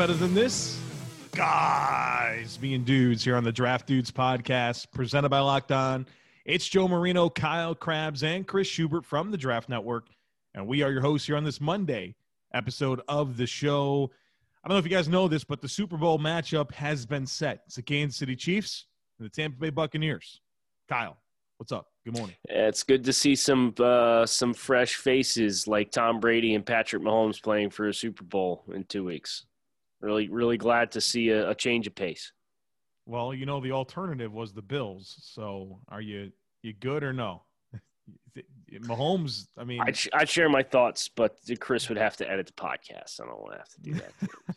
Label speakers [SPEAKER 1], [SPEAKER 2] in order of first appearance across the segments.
[SPEAKER 1] better than this? Guys, being dudes here on the Draft Dudes podcast, presented by Locked On. It's Joe Marino, Kyle Crabbs, and Chris Schubert from the Draft Network. And we are your hosts here on this Monday episode of the show. I don't know if you guys know this, but the Super Bowl matchup has been set. It's the Kansas City Chiefs and the Tampa Bay Buccaneers. Kyle, what's up? Good morning.
[SPEAKER 2] It's good to see some uh, some fresh faces like Tom Brady and Patrick Mahomes playing for a Super Bowl in two weeks. Really, really glad to see a, a change of pace.
[SPEAKER 1] Well, you know the alternative was the Bills. So are you you good or no? Mahomes, I mean,
[SPEAKER 2] I'd, I'd, share my thoughts, but Chris would have to edit the podcast. I don't want to have to do that.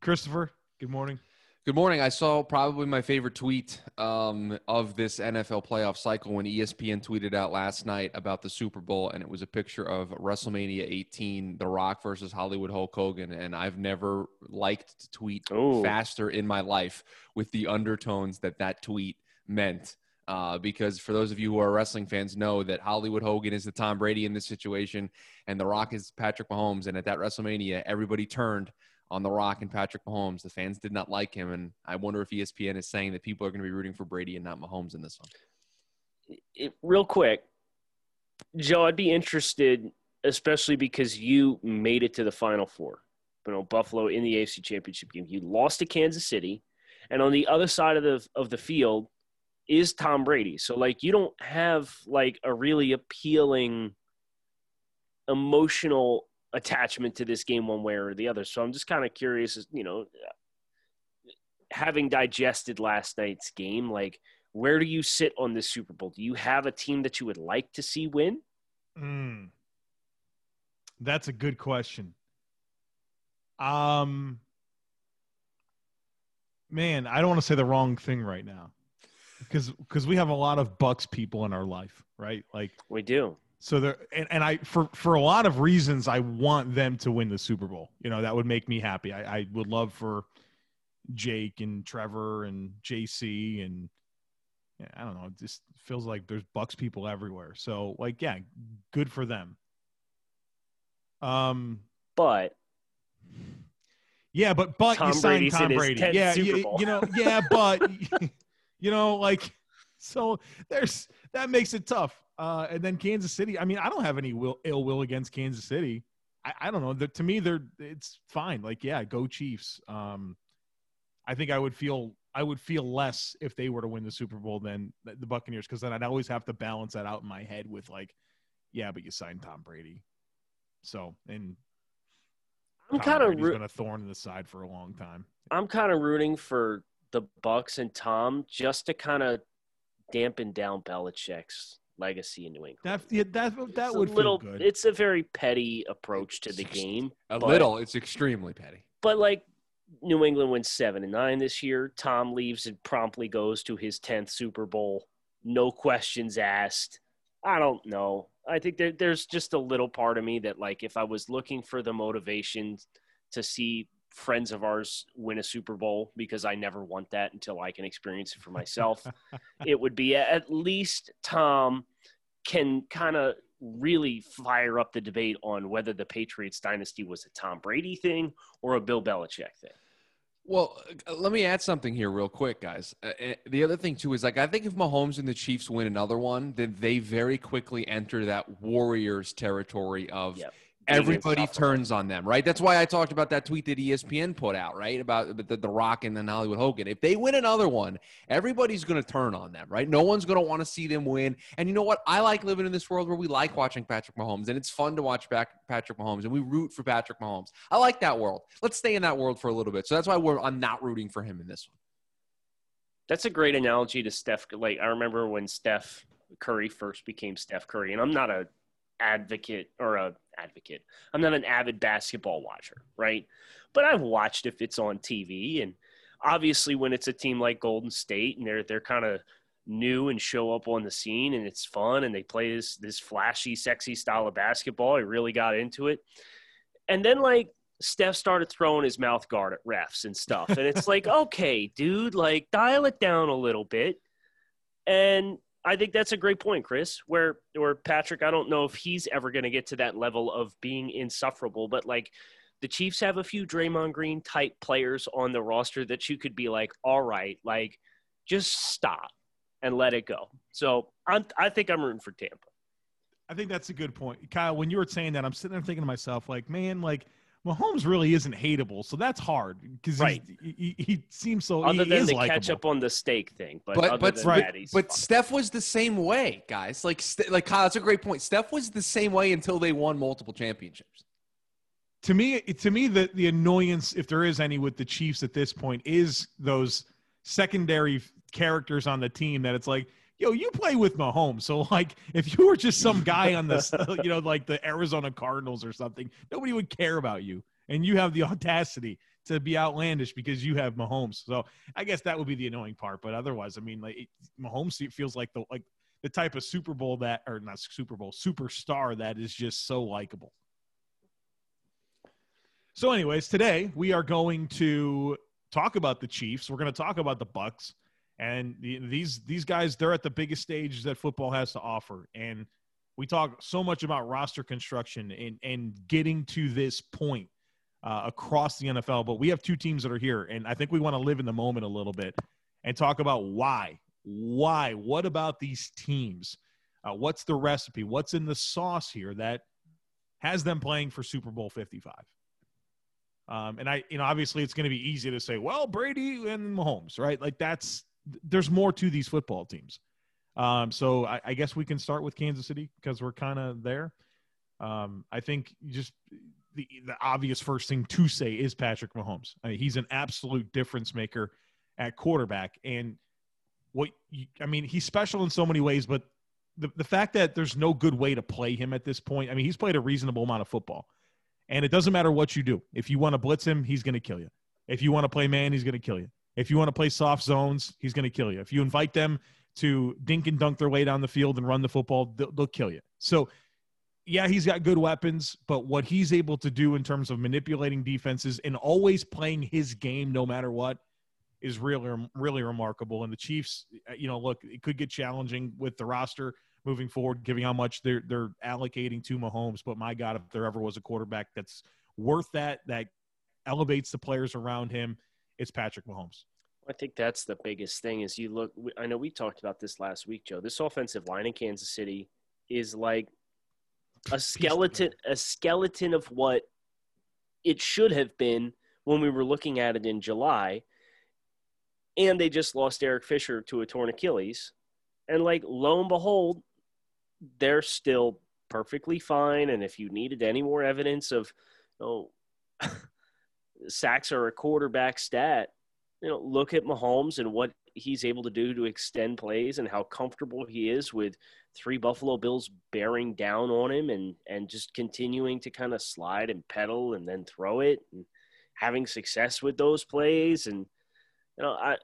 [SPEAKER 1] Christopher, good morning.
[SPEAKER 3] Good morning. I saw probably my favorite tweet um, of this NFL playoff cycle when ESPN tweeted out last night about the Super Bowl, and it was a picture of WrestleMania 18, The Rock versus Hollywood Hulk Hogan. And I've never liked to tweet Ooh. faster in my life with the undertones that that tweet meant. Uh, because for those of you who are wrestling fans, know that Hollywood Hogan is the Tom Brady in this situation, and The Rock is Patrick Mahomes. And at that WrestleMania, everybody turned on The Rock and Patrick Mahomes. The fans did not like him, and I wonder if ESPN is saying that people are going to be rooting for Brady and not Mahomes in this one.
[SPEAKER 2] It, real quick, Joe, I'd be interested, especially because you made it to the Final Four. You know, Buffalo in the AFC Championship game. You lost to Kansas City, and on the other side of the of the field is Tom Brady. So, like, you don't have like a really appealing emotional attachment to this game one way or the other. So I'm just kind of curious, you know, having digested last night's game, like where do you sit on this Super Bowl? Do you have a team that you would like to see win?
[SPEAKER 1] Mm, that's a good question. Um, man, I don't want to say the wrong thing right now because because we have a lot of Bucs people in our life, right? Like
[SPEAKER 2] we do.
[SPEAKER 1] So there, and, and I for for a lot of reasons, I want them to win the Super Bowl. You know, that would make me happy. I, I would love for Jake and Trevor and JC and yeah, I don't know. It just feels like there's Bucs people everywhere. So like, yeah, good for them. Um,
[SPEAKER 2] but
[SPEAKER 1] yeah, but but Tom you signed Tom Brady. Yeah, you, you know, yeah, but you know, like so there's that makes it tough. Uh, and then Kansas City. I mean, I don't have any will, ill will against Kansas City. I, I don't know. The, to me, they're it's fine. Like, yeah, go Chiefs. Um, I think I would feel I would feel less if they were to win the Super Bowl than the Buccaneers because then I'd always have to balance that out in my head with like, yeah, but you signed Tom Brady. So and
[SPEAKER 2] I'm kind of
[SPEAKER 1] ro- been a thorn in the side for a long time.
[SPEAKER 2] I'm kind of rooting for the Bucs and Tom just to kind of dampen down Belichick's legacy in New England.
[SPEAKER 1] That yeah, that that would
[SPEAKER 2] little,
[SPEAKER 1] feel good.
[SPEAKER 2] It's a very petty approach to the game.
[SPEAKER 3] A but, little, it's extremely petty.
[SPEAKER 2] But like New England wins seven and nine this year. Tom leaves and promptly goes to his tenth Super Bowl. No questions asked. I don't know. I think there, there's just a little part of me that, like, if I was looking for the motivation to see friends of ours win a Super Bowl because I never want that until I can experience it for myself. it would be at least Tom can kind of really fire up the debate on whether the Patriots dynasty was a Tom Brady thing or a Bill Belichick thing.
[SPEAKER 3] Well, let me add something here, real quick, guys. Uh, uh, the other thing too is like I think if Mahomes and the Chiefs win another one, then they very quickly enter that Warriors territory of yep everybody turns on them, right? That's why I talked about that tweet that ESPN put out, right? About the, the Rock and then Hollywood Hogan. If they win another one, everybody's going to turn on them, right? No one's going to want to see them win. And you know what? I like living in this world where we like watching Patrick Mahomes, and it's fun to watch back Patrick Mahomes, and we root for Patrick Mahomes. I like that world. Let's stay in that world for a little bit. So that's why we're, I'm not rooting for him in this one.
[SPEAKER 2] That's a great analogy to Steph. Like I remember when Steph Curry first became Steph Curry, and I'm not a advocate or a advocate. I'm not an avid basketball watcher, right? But I've watched if it's on TV and obviously when it's a team like Golden State and they're they're kind of new and show up on the scene and it's fun and they play this this flashy sexy style of basketball, I really got into it. And then like Steph started throwing his mouth guard at refs and stuff. And it's like, okay, dude, like dial it down a little bit. And I think that's a great point, Chris. Where where Patrick, I don't know if he's ever going to get to that level of being insufferable, but like the Chiefs have a few Draymond Green type players on the roster that you could be like, all right, like just stop and let it go. So I'm, I think I'm rooting for Tampa.
[SPEAKER 1] I think that's a good point, Kyle. When you were saying that, I'm sitting there thinking to myself, like, man, like Mahomes really isn't hateable, so that's hard because right. he, he, seems so.
[SPEAKER 2] Other than
[SPEAKER 1] the
[SPEAKER 2] likable. catch up on the steak thing, but
[SPEAKER 3] but
[SPEAKER 2] but,
[SPEAKER 3] right.
[SPEAKER 2] That,
[SPEAKER 3] but Steph was the same way, guys. Like like Kyle, that's a great point. Steph was the same way until they won multiple championships
[SPEAKER 1] to me, to me, the the annoyance, if there is any, with the Chiefs at this point, is those secondary characters on the team that it's like, yo, you play with Mahomes. So like, if you were just some guy on the, you know, like the Arizona Cardinals or something, nobody would care about you, and you have the audacity to be outlandish because you have Mahomes. So I guess that would be the annoying part. But otherwise, I mean, like it, Mahomes feels like the like the type of Super Bowl that, or not Super Bowl superstar that is just so likable. So, anyways, today we are going to talk about the Chiefs. We're going to talk about the Bucs, and the, these these guys. They're at the biggest stage that football has to offer, and we talk so much about roster construction and and getting to this point uh, across the NFL. But we have two teams that are here, and I think we want to live in the moment a little bit and talk about why. Why? What about these teams? Uh, what's the recipe? What's in the sauce here that has them playing for Super Bowl 55? Um, and I, you know, obviously it's going to be easy to say, well, Brady and Mahomes, right? Like that's there's more to these football teams. Um, so I, I, guess we can start with Kansas City because we're kind of there. Um, I think just the the obvious first thing to say is Patrick Mahomes. I mean, he's an absolute difference maker at quarterback, and what you, I mean, he's special in so many ways, but the, the fact that there's no good way to play him at this point, I mean, he's played a reasonable amount of football. And it doesn't matter what you do. If you want to blitz him, he's going to kill you. If you want to play man, he's going to kill you. If you want to play soft zones, he's going to kill you. If you invite them to dink and dunk their way down the field and run the football, they'll, they'll kill you. So, yeah, he's got good weapons, but what he's able to do in terms of manipulating defenses and always playing his game no matter what is really, really remarkable. And the Chiefs, uh, you know, look, it could get challenging with the roster moving forward, giving how much they're they're allocating to Mahomes. But my God, if there ever was a quarterback that's worth that, that elevates the players around him, it's Patrick Mahomes.
[SPEAKER 2] I think that's the biggest thing. Is you look. I know we talked about this last week, Joe. This offensive line in Kansas City is like a skeleton, a skeleton of what it should have been when we were looking at it in July. And they just lost Eric Fisher to a torn Achilles. And like lo and behold, they're still perfectly fine. And if you needed any more evidence of, know, oh, sacks are a quarterback stat, you know, look at Mahomes and what he's able to do to extend plays and how comfortable he is with three Buffalo Bills bearing down on him and and just continuing to kind of slide and pedal and then throw it and having success with those plays and you know I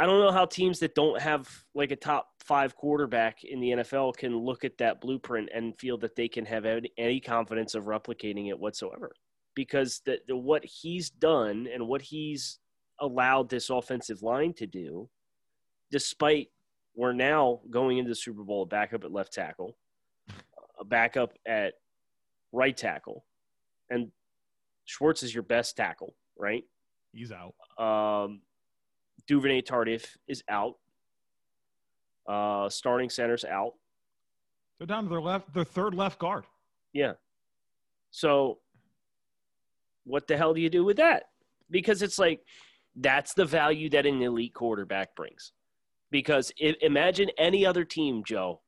[SPEAKER 2] I don't know how teams that don't have like a top five quarterback in the NFL can look at that blueprint and feel that they can have any confidence of replicating it whatsoever. Because the, the, what he's done and what he's allowed this offensive line to do, despite we're now going into the Super Bowl, a backup at left tackle, a backup at right tackle, and Schwartz is your best tackle, right?
[SPEAKER 1] He's out.
[SPEAKER 2] Um, Duvernay Tardif is out. Uh, starting center's out.
[SPEAKER 1] They're down to their left, their third left guard.
[SPEAKER 2] Yeah. So, what the hell do you do with that? Because it's like that's the value that an elite quarterback brings. Because if, imagine any other team, Joe,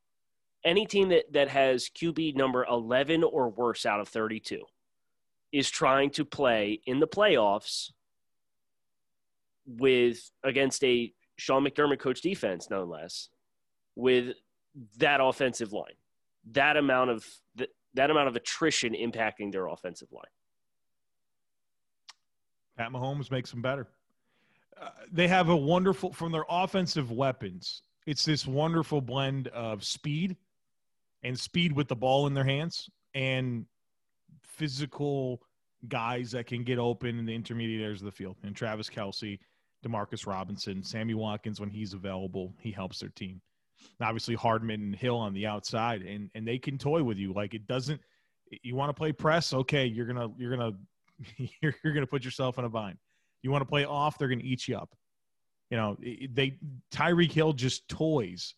[SPEAKER 2] any team that, that has QB number 11 or worse out of 32 is trying to play in the playoffs with against a Sean McDermott coach defense, no less, with that offensive line, that amount of that, that amount of attrition impacting their offensive line.
[SPEAKER 1] Pat Mahomes makes them better. Uh, they have a wonderful from their offensive weapons. It's this wonderful blend of speed and speed with the ball in their hands and physical guys that can get open in the intermediate areas of the field. And Travis Kelce, Demarcus Robinson, Sammy Watkins when he's available, he helps their team. And obviously Hardman and Hill on the outside, and and they can toy with you. Like it doesn't. You want to play press? Okay, you're gonna you're gonna you're, you're gonna put yourself in a bind. You want to play off? They're gonna eat you up. You know, they Tyreek Hill just toys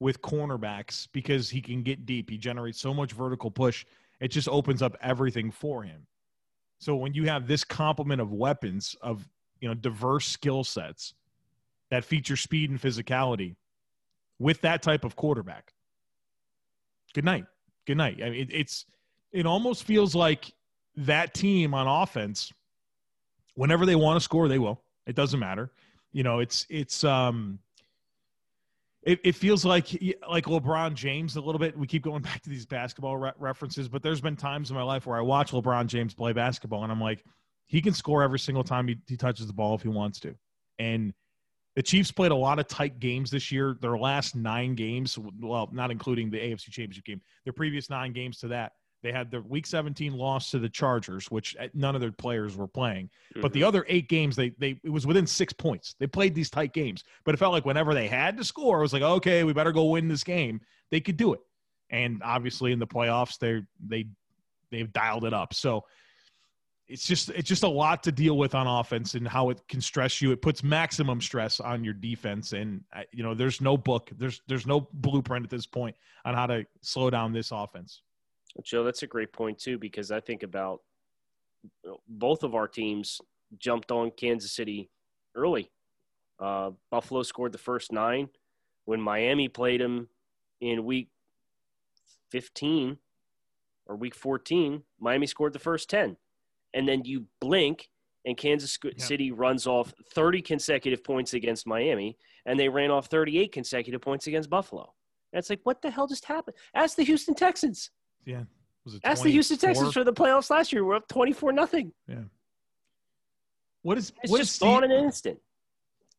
[SPEAKER 1] with cornerbacks because he can get deep. He generates so much vertical push. It just opens up everything for him. So when you have this complement of weapons of you know diverse skill sets that feature speed and physicality with that type of quarterback, good night, good night. I mean, it, it's it almost feels like that team on offense. Whenever they want to score, they will. It doesn't matter. You know, it's it's um it, it feels like like LeBron James a little bit. We keep going back to these basketball re- references, but there's been times in my life where I watch LeBron James play basketball, and I'm like, he can score every single time he, he touches the ball if he wants to. And the Chiefs played a lot of tight games this year. Their last nine games, well, not including the AFC Championship game, their previous nine games to that, they had the Week 17 loss to the Chargers, which uh, none of their players were playing. Mm-hmm. But the mm-hmm. other eight games, they they it was within six points. They played these tight games, but it felt like whenever they had to score, it was like, okay, we better go win this game. They could do it, and obviously in the playoffs, they they they've dialed it up. So it's just it's just a lot to deal with on offense and how it can stress you. It puts maximum stress on your defense, and you know there's no book, there's there's no blueprint at this point on how to slow down this offense.
[SPEAKER 2] Joe, that's a great point too, because I think about both of our teams jumped on Kansas City early. Uh, Buffalo scored the first nine. When Miami played them in week 15 or week 14, Miami scored the first 10. And then you blink, and Kansas City runs off 30 consecutive points against Miami, and they ran off 38 consecutive points against Buffalo. And it's like, what the hell just happened? Ask the Houston Texans.
[SPEAKER 1] Yeah.
[SPEAKER 2] Was it Ask the Houston Texans for the playoffs last year. We're up 24 nothing.
[SPEAKER 1] Yeah. What is
[SPEAKER 2] it's
[SPEAKER 1] what
[SPEAKER 2] just
[SPEAKER 1] is
[SPEAKER 2] Steve, in an instant.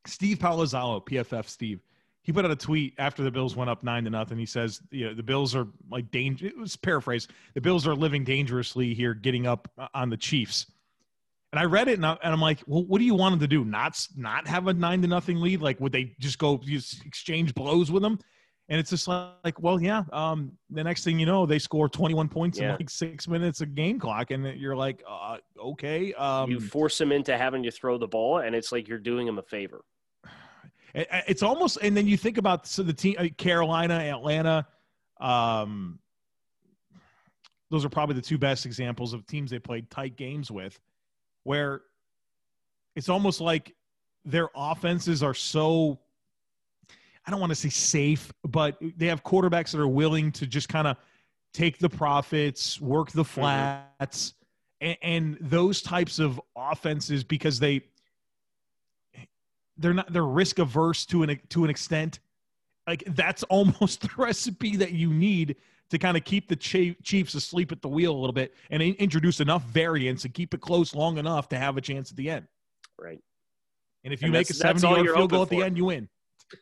[SPEAKER 1] Steve Palazzolo, PFF Steve, he put out a tweet after the Bills went up nine to nothing. He says, you know, the Bills are like danger. It was paraphrase. The Bills are living dangerously here, getting up uh, on the Chiefs. And I read it and, I, am like, well, what do you want them to do? Not not have a nine to nothing lead? Like, would they just go just exchange blows with them? And it's just like, well, yeah. Um, the next thing you know, they score 21 points yeah. in like six minutes of game clock, and you're like, uh, okay. Um,
[SPEAKER 2] you force them into having to throw the ball, and it's like you're doing them a favor.
[SPEAKER 1] It's almost, and then you think about so the team, uh, Carolina, Atlanta. Um, those are probably the two best examples of teams they played tight games with, where it's almost like their offenses are so I don't want to say safe, but they have quarterbacks that are willing to just kind of take the profits, work the mm-hmm. flats, mm-hmm. and, and, those types of offenses because they they're not they're risk averse to an to an extent. Like that's almost the recipe that you need to kind of keep the Chiefs asleep at the wheel a little bit and introduce enough variance and keep it close long enough to have a chance at the end.
[SPEAKER 2] Right.
[SPEAKER 1] And if you and make a 70 yard field goal at the end, you win.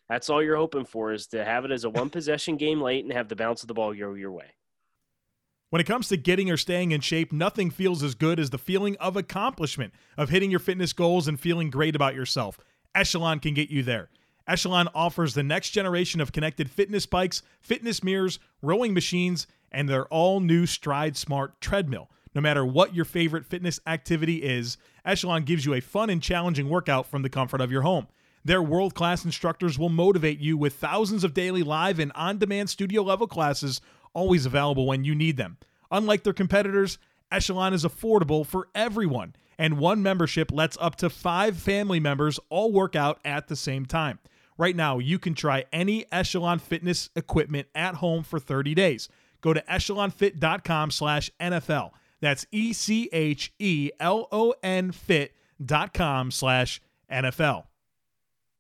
[SPEAKER 2] That's all you're hoping for is to have it as a one possession game late and have the bounce of the ball go your way.
[SPEAKER 1] When it comes to getting or staying in shape, nothing feels as good as the feeling of accomplishment, of hitting your fitness goals and feeling great about yourself. Echelon can get you there. Echelon offers the next generation of connected fitness bikes, fitness mirrors, rowing machines, and their all new Stride Smart treadmill. No matter what your favorite fitness activity is, Echelon gives you a fun and challenging workout from the comfort of your home. Their world class instructors will motivate you with thousands of daily live and on demand studio level classes always available when you need them. Unlike their competitors, Echelon is affordable for everyone, and one membership lets up to five family members all work out at the same time. Right now, you can try any Echelon fitness equipment at home for 30 days. Go to echelonfit.com slash NFL. That's E-C-H-E-L-O-N fit.com slash NFL.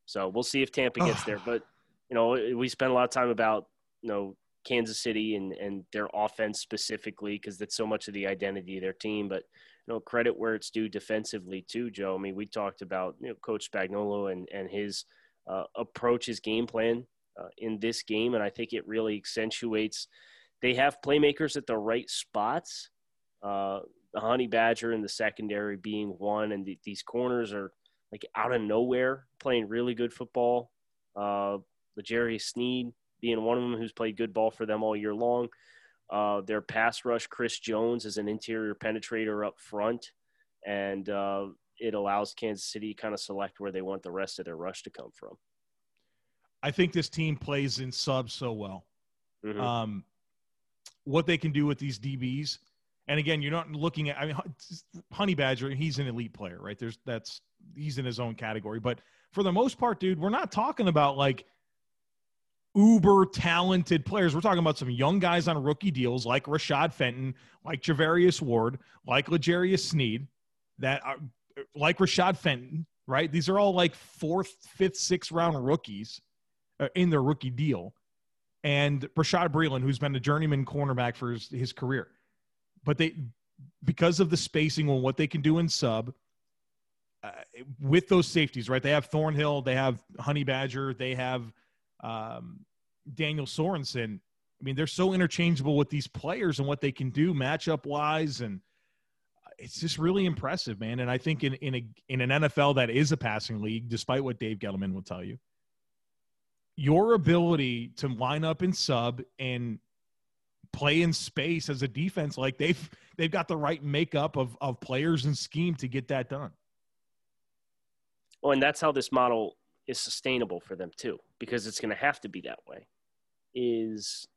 [SPEAKER 2] So we'll see if Tampa gets there. But you know, we spent a lot of time about you know Kansas City and and their offense specifically because that's so much of the identity of their team. But you know, credit where it's due defensively too, Joe. I mean, we talked about you know Coach Spagnuolo and and his uh, approach, his game plan uh, in this game, and I think it really accentuates. They have playmakers at the right spots. Uh, the Honey Badger in the secondary being one, and the, these corners are like out of nowhere playing really good football. Uh, Jerry Sneed being one of them who's played good ball for them all year long. Uh, their pass rush, Chris Jones, is an interior penetrator up front, and uh, it allows Kansas City kind of select where they want the rest of their rush to come from.
[SPEAKER 1] I think this team plays in subs so well. Mm-hmm. Um, what they can do with these DBs, and again, you're not looking at. I mean, Honey Badger, he's an elite player, right? There's that's he's in his own category, but for the most part, dude, we're not talking about like uber talented players. We're talking about some young guys on rookie deals like Rashad Fenton, like Charvarius Ward, like L'Jarius Sneed, that are like Rashad Fenton, right? These are all like fourth, fifth, sixth round rookies uh, in their rookie deal. And Bashaud Breeland, who's been a journeyman cornerback for his, his career. But they, because of the spacing on what they can do in sub, uh, with those safeties, right? They have Thornhill, they have Honey Badger, they have um, Daniel Sorensen. I mean, they're so interchangeable with these players and what they can do matchup wise, and it's just really impressive, man. And I think in in a in an NFL that is a passing league, despite what Dave Gettleman will tell you, your ability to line up in sub and play in space as a defense, like they've they've got the right makeup of of players and scheme to get that done.
[SPEAKER 2] Well, and that's how this model is sustainable for them too, because it's going to have to be that way. Is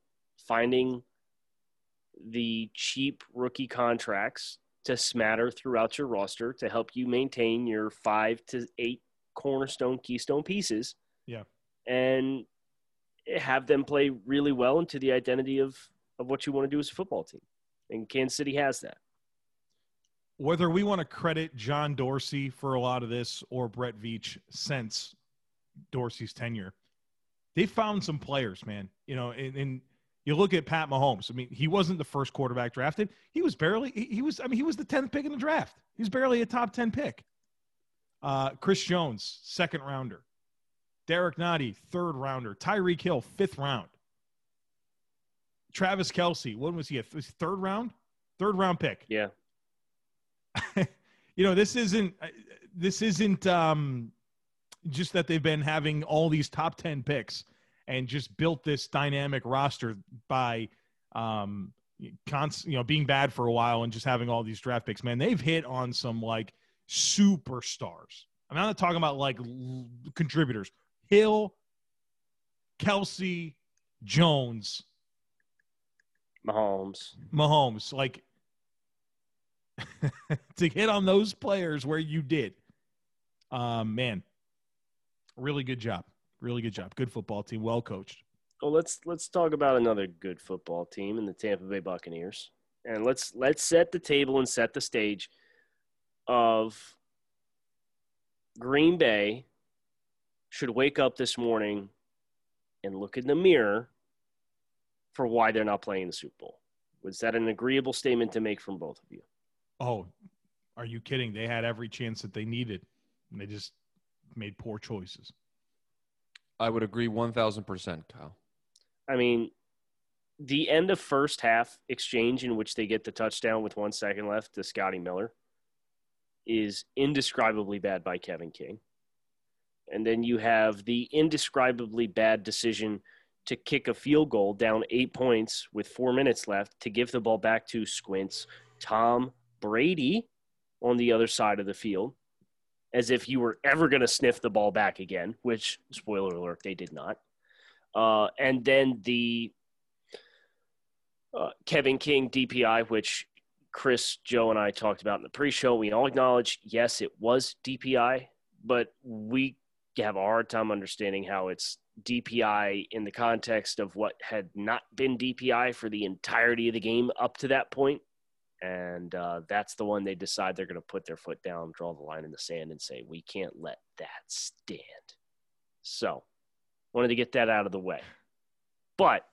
[SPEAKER 2] finding the cheap rookie contracts to smatter throughout your roster to help you maintain your five to eight cornerstone keystone pieces.
[SPEAKER 1] Yeah.
[SPEAKER 2] And have them play really well into the identity of, of what you want to do as a football team. And Kansas City has that
[SPEAKER 1] whether we want to credit John Dorsey for a lot of this or Brett Veach since Dorsey's tenure, they found some players, man. You know, and, and, you look at Pat Mahomes. I mean, he wasn't the first quarterback drafted. He was barely. He, he was. I mean, he was the tenth pick in the draft. He was barely a top ten pick. Uh, Chris Jones, second rounder. Derrick Nnadi, third rounder. Tyreek Hill, fifth round. Travis Kelce. when was he? A th- third round? Third round pick.
[SPEAKER 2] Yeah.
[SPEAKER 1] you know, this isn't uh, this isn't um, just that they've been having all these top ten picks and just built this dynamic roster by um, const, you know being bad for a while and just having all these draft picks. Man, they've hit on some like superstars. I'm not talking about like l- contributors. Hill, Kelce, Jones,
[SPEAKER 2] Mahomes,
[SPEAKER 1] Mahomes. Like to hit on those players where you did. Um, man, really good job. Really good job. Good football team. Well coached.
[SPEAKER 2] Well, let's let's talk about another good football team in the Tampa Bay Buccaneers, and let's let's set the table and set the stage of Green Bay should wake up this morning and look in the mirror for why they're not playing the Super Bowl. Was that an agreeable statement to make from both of you?
[SPEAKER 1] Oh, are you kidding? They had every chance that they needed, and they just made poor choices.
[SPEAKER 3] I would agree 1000%, Kyle.
[SPEAKER 2] I mean, the end of first half exchange in which they get the touchdown with one second left to Scotty Miller is indescribably bad by Kevin King. And then you have the indescribably bad decision to kick a field goal down eight points with four minutes left to give the ball back to Squints, Tom Brady on the other side of the field as if you were ever going to sniff the ball back again, which, spoiler alert, they did not. Uh, and then the uh, Kevin King DPI, which Chris, Joe, and I talked about in the pre show. We all acknowledge, yes, it was DPI, but we have a hard time understanding how it's DPI in the context of what had not been DPI for the entirety of the game up to that point and uh, that's the one they decide they're going to put their foot down, draw the line in the sand, and say we can't let that stand. So, wanted to get that out of the way, but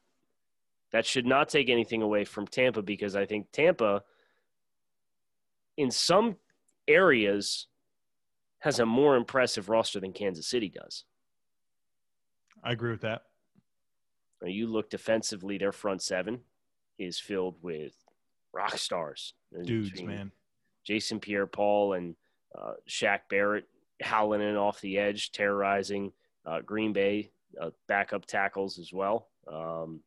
[SPEAKER 2] that should not take anything away from Tampa because I think Tampa, in some areas, has a more impressive roster than Kansas City does.
[SPEAKER 1] I agree with that.
[SPEAKER 2] You look defensively, their front seven is filled with rock stars.
[SPEAKER 1] Dudes, man.
[SPEAKER 2] Jason Pierre Paul and uh, Shaq Barrett howling in off the edge, terrorizing uh, Green Bay uh, backup tackles as well. Um,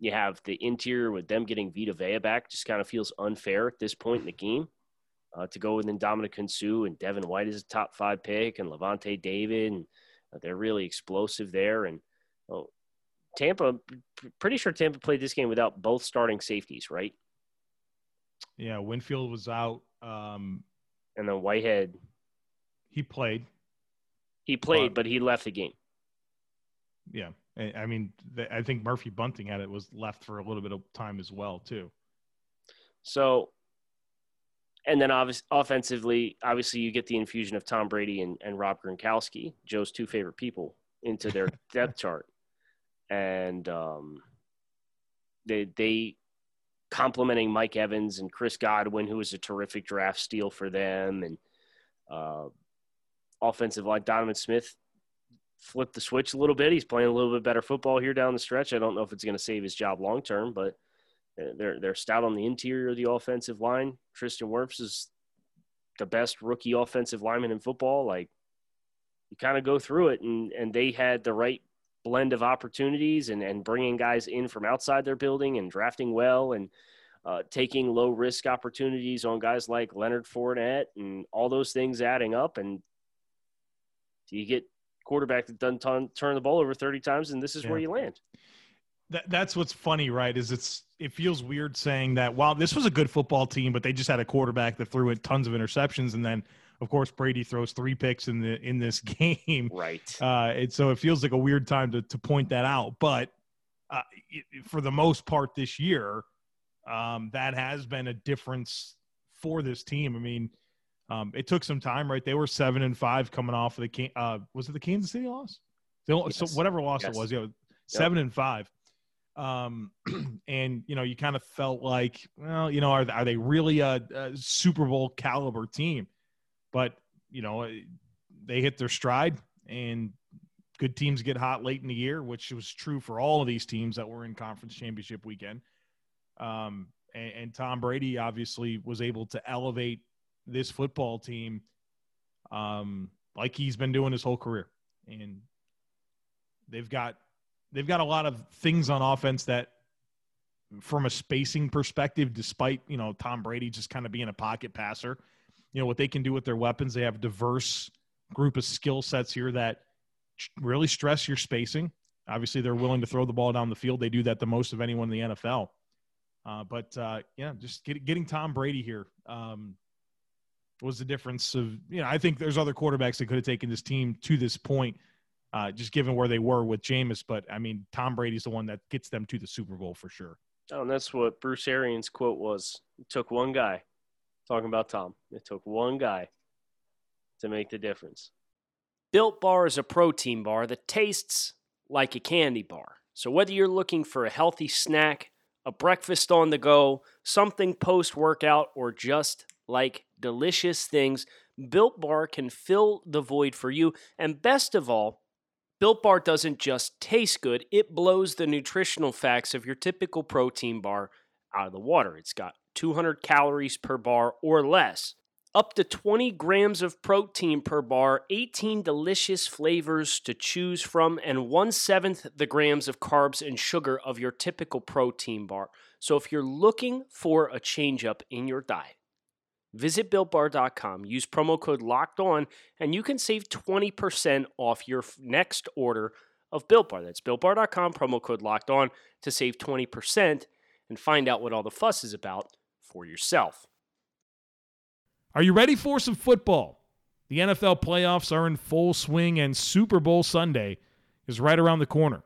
[SPEAKER 2] you have the interior with them getting Vita Vea back. Just kind of feels unfair at this point in the game uh, to go with Ndamukong Suh and Devin White as a top five pick and Lavonte David. And they're really explosive there. And well, Tampa, pretty sure Tampa played this game without both starting safeties, right?
[SPEAKER 1] Yeah, Winfield was out. Um,
[SPEAKER 2] and then Whitehead.
[SPEAKER 1] He played.
[SPEAKER 2] He played, but, but he left the game.
[SPEAKER 1] Yeah. I mean, I think Murphy Bunting had it was left for a little bit of time as well, too.
[SPEAKER 2] So, and then obviously, offensively, obviously, you get the infusion of Tom Brady and, and Rob Gronkowski, Joe's two favorite people, into their depth chart, and um, they they complimenting Mike Evans and Chris Godwin, who was a terrific draft steal for them, and uh, offensive line Donovan Smith flipped the switch a little bit. He's playing a little bit better football here down the stretch. I don't know if it's going to save his job long term, but they're they're stout on the interior of the offensive line. Tristan Wirfs is the best rookie offensive lineman in football. Like you kind of go through it, and and they had the right blend of opportunities and and bringing guys in from outside their building and drafting well and. Uh, taking low risk opportunities on guys like Leonard Fournette and all those things adding up, and you get quarterback that doesn't turn, turn the ball over 30 times, and this is yeah. where you land.
[SPEAKER 1] That, that's what's funny, right? Is it's it feels weird saying that. Wow, this was a good football team, but they just had a quarterback that threw it tons of interceptions, and then of course Brady throws three picks in the in this game.
[SPEAKER 2] Right.
[SPEAKER 1] Uh, and so it feels like a weird time to to point that out, but uh, for the most part this year, um, that has been a difference for this team. I mean, um, it took some time, right? They were seven and five coming off of the uh, was it the Kansas City loss? Yes. So whatever loss yes. it was, yeah, seven yep. and five. Um, and you know, you kind of felt like, well, you know, are are they really a, a Super Bowl caliber team? But you know, they hit their stride, and good teams get hot late in the year, which was true for all of these teams that were in conference championship weekend. Um, and, and Tom Brady obviously was able to elevate this football team um, like he's been doing his whole career. And they've got they've got a lot of things on offense that from a spacing perspective, despite, you know, Tom Brady just kind of being a pocket passer, you know, what they can do with their weapons, they have a diverse group of skill sets here that really stress your spacing. Obviously, they're willing to throw the ball down the field. They do that the most of anyone in the NFL. Uh, but uh, yeah, just get, getting Tom Brady here um, was the difference of you know I think there's other quarterbacks that could have taken this team to this point, uh, just given where they were with Jameis. But I mean, Tom Brady's the one that gets them to the Super Bowl for sure.
[SPEAKER 2] Oh, and that's what Bruce Arians' quote was. It took one guy, talking about Tom. It took one guy to make the difference. Built Bar is a protein bar that tastes like a candy bar. So whether you're looking for a healthy snack, a breakfast on the go, something post workout, or just like delicious things, Built Bar can fill the void for you. And best of all, Built Bar doesn't just taste good, it blows the nutritional facts of your typical protein bar out of the water. It's got 200 calories per bar or less, up to 20 grams of protein per bar, 18 delicious flavors to choose from, and one seventh the grams of carbs and sugar of your typical protein bar. So if you're looking for a change up in your diet, Visit builtbar.com, use promo code locked on, and you can save 20% off your next order of Built Bar. That's builtbar.com, promo code locked on to save 20% and find out what all the fuss is about for yourself.
[SPEAKER 1] Are you ready for some football? The NFL playoffs are in full swing, and Super Bowl Sunday is right around the corner.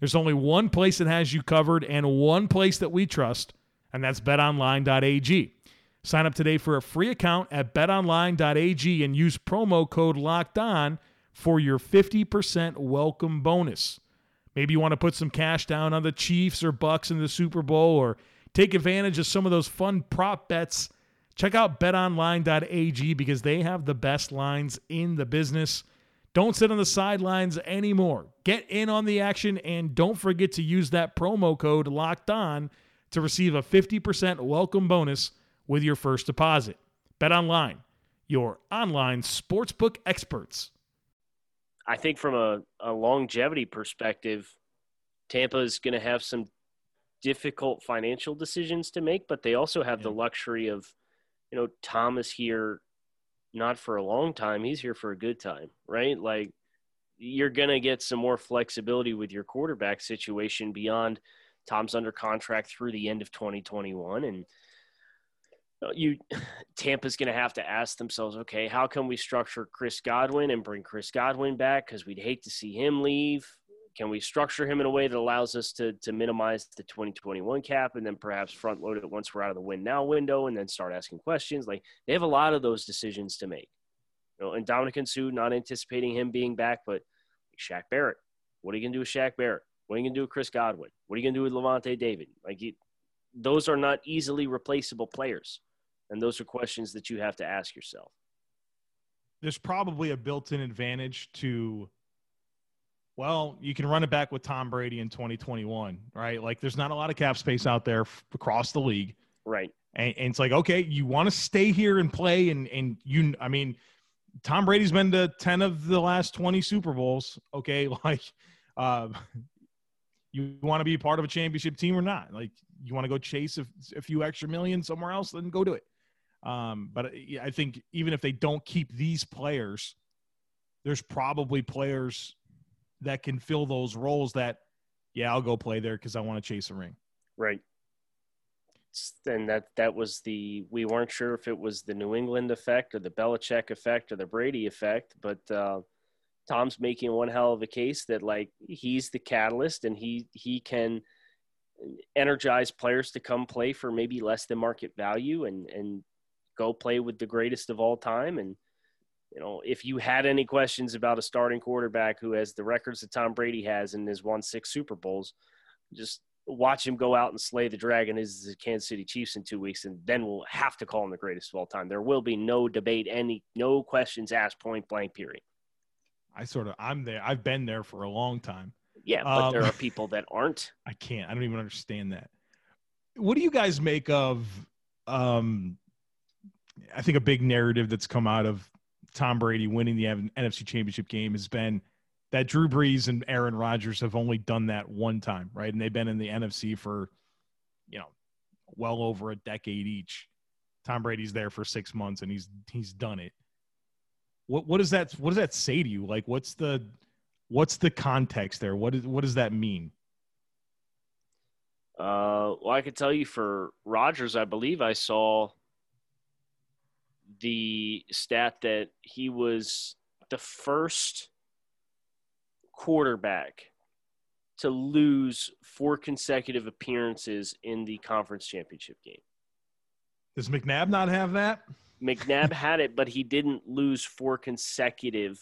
[SPEAKER 1] There's only one place that has you covered and one place that we trust, and that's betonline.ag. Sign up today for a free account at betonline.ag and use promo code locked on for your 50% welcome bonus. Maybe you want to put some cash down on the Chiefs or Bucs in the Super Bowl or take advantage of some of those fun prop bets. Check out betonline.ag because they have the best lines in the business. Don't sit on the sidelines anymore. Get in on the action and don't forget to use that promo code locked on to receive a 50% welcome bonus with your first deposit. Bet online, your online sportsbook experts.
[SPEAKER 2] I think from a, a longevity perspective, Tampa is going to have some difficult financial decisions to make, but they also have yeah. the luxury of, you know, Thomas here not for a long time. He's here for a good time, right? Like you're going to get some more flexibility with your quarterback situation beyond Tom's under contract through the end of 2021 and you Tampa's going to have to ask themselves, okay, how can we structure Chris Godwin and bring Chris Godwin back cuz we'd hate to see him leave. Can we structure him in a way that allows us to to minimize the 2021 cap and then perhaps front load it once we're out of the win now window and then start asking questions? Like they have a lot of those decisions to make. You know, and Ndamukong Suh, not anticipating him being back, but Shaq Barrett. What are you going to do with Shaq Barrett? What are you going to do with Chris Godwin? What are you going to do with Lavonte David? Like, you, those are not easily replaceable players. And those are questions that you have to ask yourself.
[SPEAKER 1] There's probably a built in advantage to, well, you can run it back with Tom Brady in 2021, right? Like, there's not a lot of cap space out there f- across the league.
[SPEAKER 2] Right.
[SPEAKER 1] And, and it's like, okay, you want to stay here and play. And, and you, I mean, Tom Brady's been to 10 of the last 20 Super Bowls. Okay. Like, uh, you want to be part of a championship team or not? Like, you want to go chase a, a few extra million somewhere else, then go do it. Um, but I think even if they don't keep these players, there's probably players that can fill those roles that, yeah, I'll go play there because I want to chase a ring.
[SPEAKER 2] Right and that that was the we weren't sure if it was the New England effect or the Belichick effect or the Brady effect, but uh, Tom's making one hell of a case that like he's the catalyst and he he can energize players to come play for maybe less than market value and and go play with the greatest of all time and you know if you had any questions about a starting quarterback who has the records that Tom Brady has and has won six Super Bowls just watch him go out and slay the dragon is the Kansas City Chiefs in two weeks, and then we'll have to call him the greatest of all time. There will be no debate, any no questions asked, point blank, period.
[SPEAKER 1] I sort of I'm there. I've been there for a long time.
[SPEAKER 2] Yeah, but um, there are people that aren't.
[SPEAKER 1] I can't. I don't even understand that. What do you guys make of? Um, I think a big narrative that's come out of Tom Brady winning the NFC Championship game has been that Drew Brees and Aaron Rodgers have only done that one time, right? And they've been in the NFC for, you know, well over a decade each. Tom Brady's there for six months and he's he's done it. What what does that what does that say to you? Like what's the what's the context there? What is what does that mean?
[SPEAKER 2] Uh, well, I could tell you for Rodgers, I believe I saw the stat that he was the first quarterback to lose four consecutive appearances in the conference championship game.
[SPEAKER 1] Does McNabb not have that?
[SPEAKER 2] McNabb had it, but he didn't lose four consecutive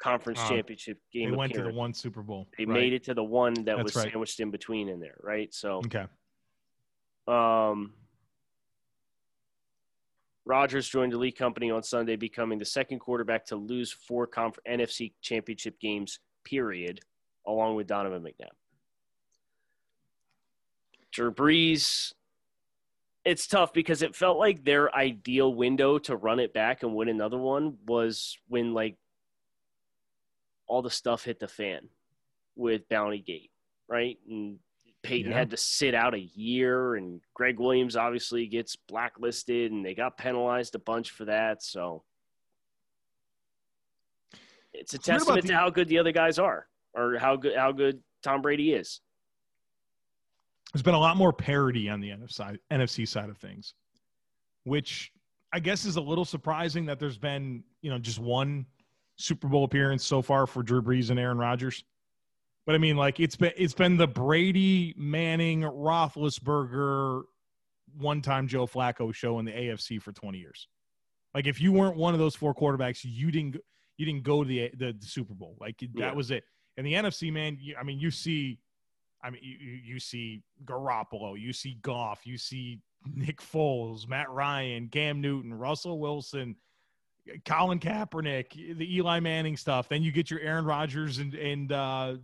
[SPEAKER 2] conference uh, championship game.
[SPEAKER 1] They went to the one Super Bowl.
[SPEAKER 2] They right. made it to the one that That's was right. sandwiched in between in there, right? So
[SPEAKER 1] okay.
[SPEAKER 2] Um, Rodgers joined the league company on Sunday, becoming the second quarterback to lose four conf- NFC championship games period, along with Donovan McNabb. Drew Brees, it's tough because it felt like their ideal window to run it back and win another one was when like all the stuff hit the fan with Bounty Gate, right? And Peyton yeah. had to sit out a year, and Gregg Williams obviously gets blacklisted, and they got penalized a bunch for that. So it's a testament the, to how good the other guys are, or how good how good Tom Brady is.
[SPEAKER 1] There's been a lot more parity on the NFC, NFC side of things, which I guess is a little surprising that there's been you know just one Super Bowl appearance so far for Drew Brees and Aaron Rodgers. But I mean, like it's been it's been the Brady, Manning, Roethlisberger, one-time Joe Flacco show in the AFC for 20 years. Like if you weren't one of those four quarterbacks, you didn't you didn't go to the the, the Super Bowl. Like that yeah. was it. And the NFC, man, you, I mean, you see, I mean, you, you see Garoppolo, you see Goff, you see Nick Foles, Matt Ryan, Cam Newton, Russell Wilson, Colin Kaepernick, the Eli Manning stuff. Then you get your Aaron Rodgers and and uh,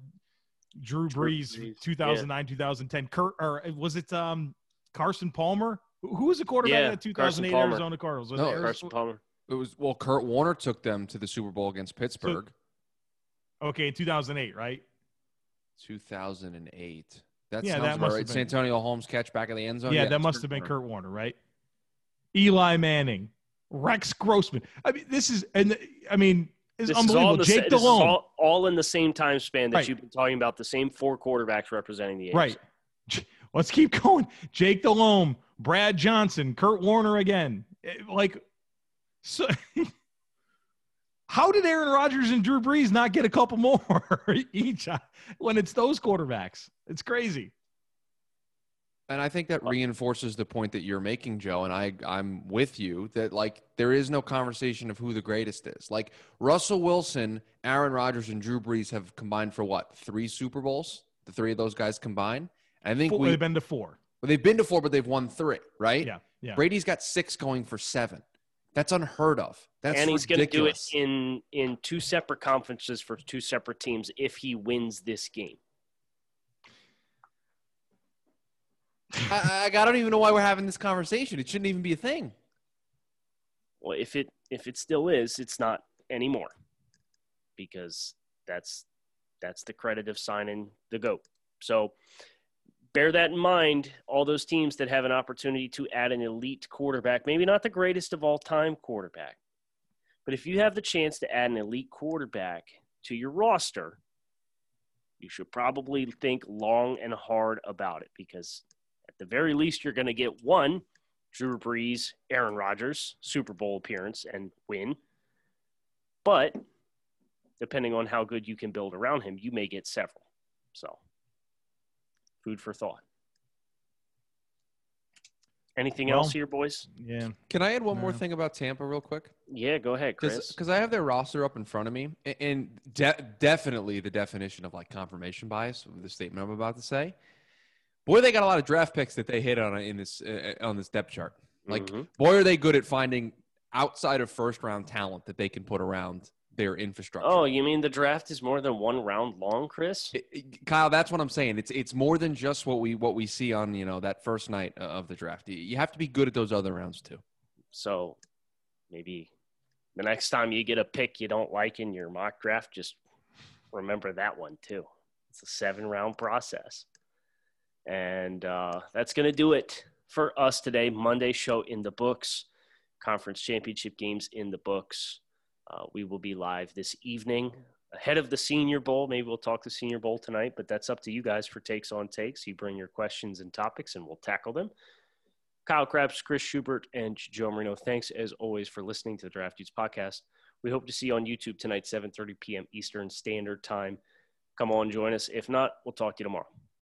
[SPEAKER 1] Drew Brees, Drew Brees. 2009, yeah. 2010. Kurt, or was it um, Carson Palmer? Who was the quarterback yeah, in 2008 Arizona Cardinals? Was
[SPEAKER 2] no, Carson Palmer.
[SPEAKER 3] It was well. Kurt Warner took them to the Super Bowl against Pittsburgh.
[SPEAKER 1] So, okay, in 2008, right?
[SPEAKER 3] 2008. That yeah, that must right. Been. Santonio Holmes catch back in the end zone.
[SPEAKER 1] Yeah, yeah that must have been Kurt Warner, right? Eli Manning, Rex Grossman. I mean, this is and I mean, it's this unbelievable. Jake sa- Delhomme,
[SPEAKER 2] all, all, in the same time span that right. you've been talking about. The same four quarterbacks representing the AFC.
[SPEAKER 1] Right. Let's keep going. Jake Delhomme, Brad Johnson, Kurt Warner again. Eh, like, so. How did Aaron Rodgers and Drew Brees not get a couple more each when it's those quarterbacks? It's crazy.
[SPEAKER 3] And I think that reinforces the point that you're making, Joe. And I, I'm with you that like there is no conversation of who the greatest is. Like Russell Wilson, Aaron Rodgers, and Drew Brees have combined for what three Super Bowls? The three of those guys combined. I think
[SPEAKER 1] we, they've been to four.
[SPEAKER 3] Well, they've been to four, but they've won three, right?
[SPEAKER 1] Yeah, yeah.
[SPEAKER 3] Brady's got six going for seven. That's unheard of. That's
[SPEAKER 2] and he's
[SPEAKER 3] going to
[SPEAKER 2] do it in in two separate conferences for two separate teams if he wins this game.
[SPEAKER 3] I, I, don't even know why we're having this conversation. It shouldn't even be a thing.
[SPEAKER 2] Well, if it if it still is, it's not anymore, because that's that's the credit of signing the goat. So bear that in mind. All those teams that have an opportunity to add an elite quarterback, maybe not the greatest of all time quarterback, but if you have the chance to add an elite quarterback to your roster, you should probably think long and hard about it because the very least, you're going to get one Drew Brees, Aaron Rodgers Super Bowl appearance and win. But depending on how good you can build around him, you may get several. So, food for thought. Anything well, else here, boys?
[SPEAKER 1] Yeah.
[SPEAKER 3] Can I add one more thing about Tampa, real quick?
[SPEAKER 2] Yeah, go ahead, Chris.
[SPEAKER 3] Because I have their roster up in front of me, and de- definitely the definition of like confirmation bias with the statement I'm about to say boy, they got a lot of draft picks that they hit on in this uh, on this depth chart. Like, mm-hmm. boy, are they good at finding outside of first round talent that they can put around their infrastructure.
[SPEAKER 2] Oh, you mean the draft is more than one round long, Chris? It,
[SPEAKER 3] it, Kyle, that's what I'm saying. It's it's more than just what we what we see on you know that first night of the draft. You have to be good at those other rounds too.
[SPEAKER 2] So, maybe the next time you get a pick you don't like in your mock draft, just remember that one too. It's a seven round process. And uh, that's going to do it for us today. Monday show in the books, conference championship games in the books. Uh, we will be live this evening ahead of the Senior Bowl. Maybe we'll talk the Senior Bowl tonight, but that's up to you guys for takes on takes. You bring your questions and topics, and we'll tackle them. Kyle Crabbs, Chris Schubert, and Joe Marino. Thanks as always for listening to the Draft podcast. We hope to see you on YouTube tonight, 7:30 p.m. Eastern Standard Time. Come on, join us. If not, we'll talk to you tomorrow.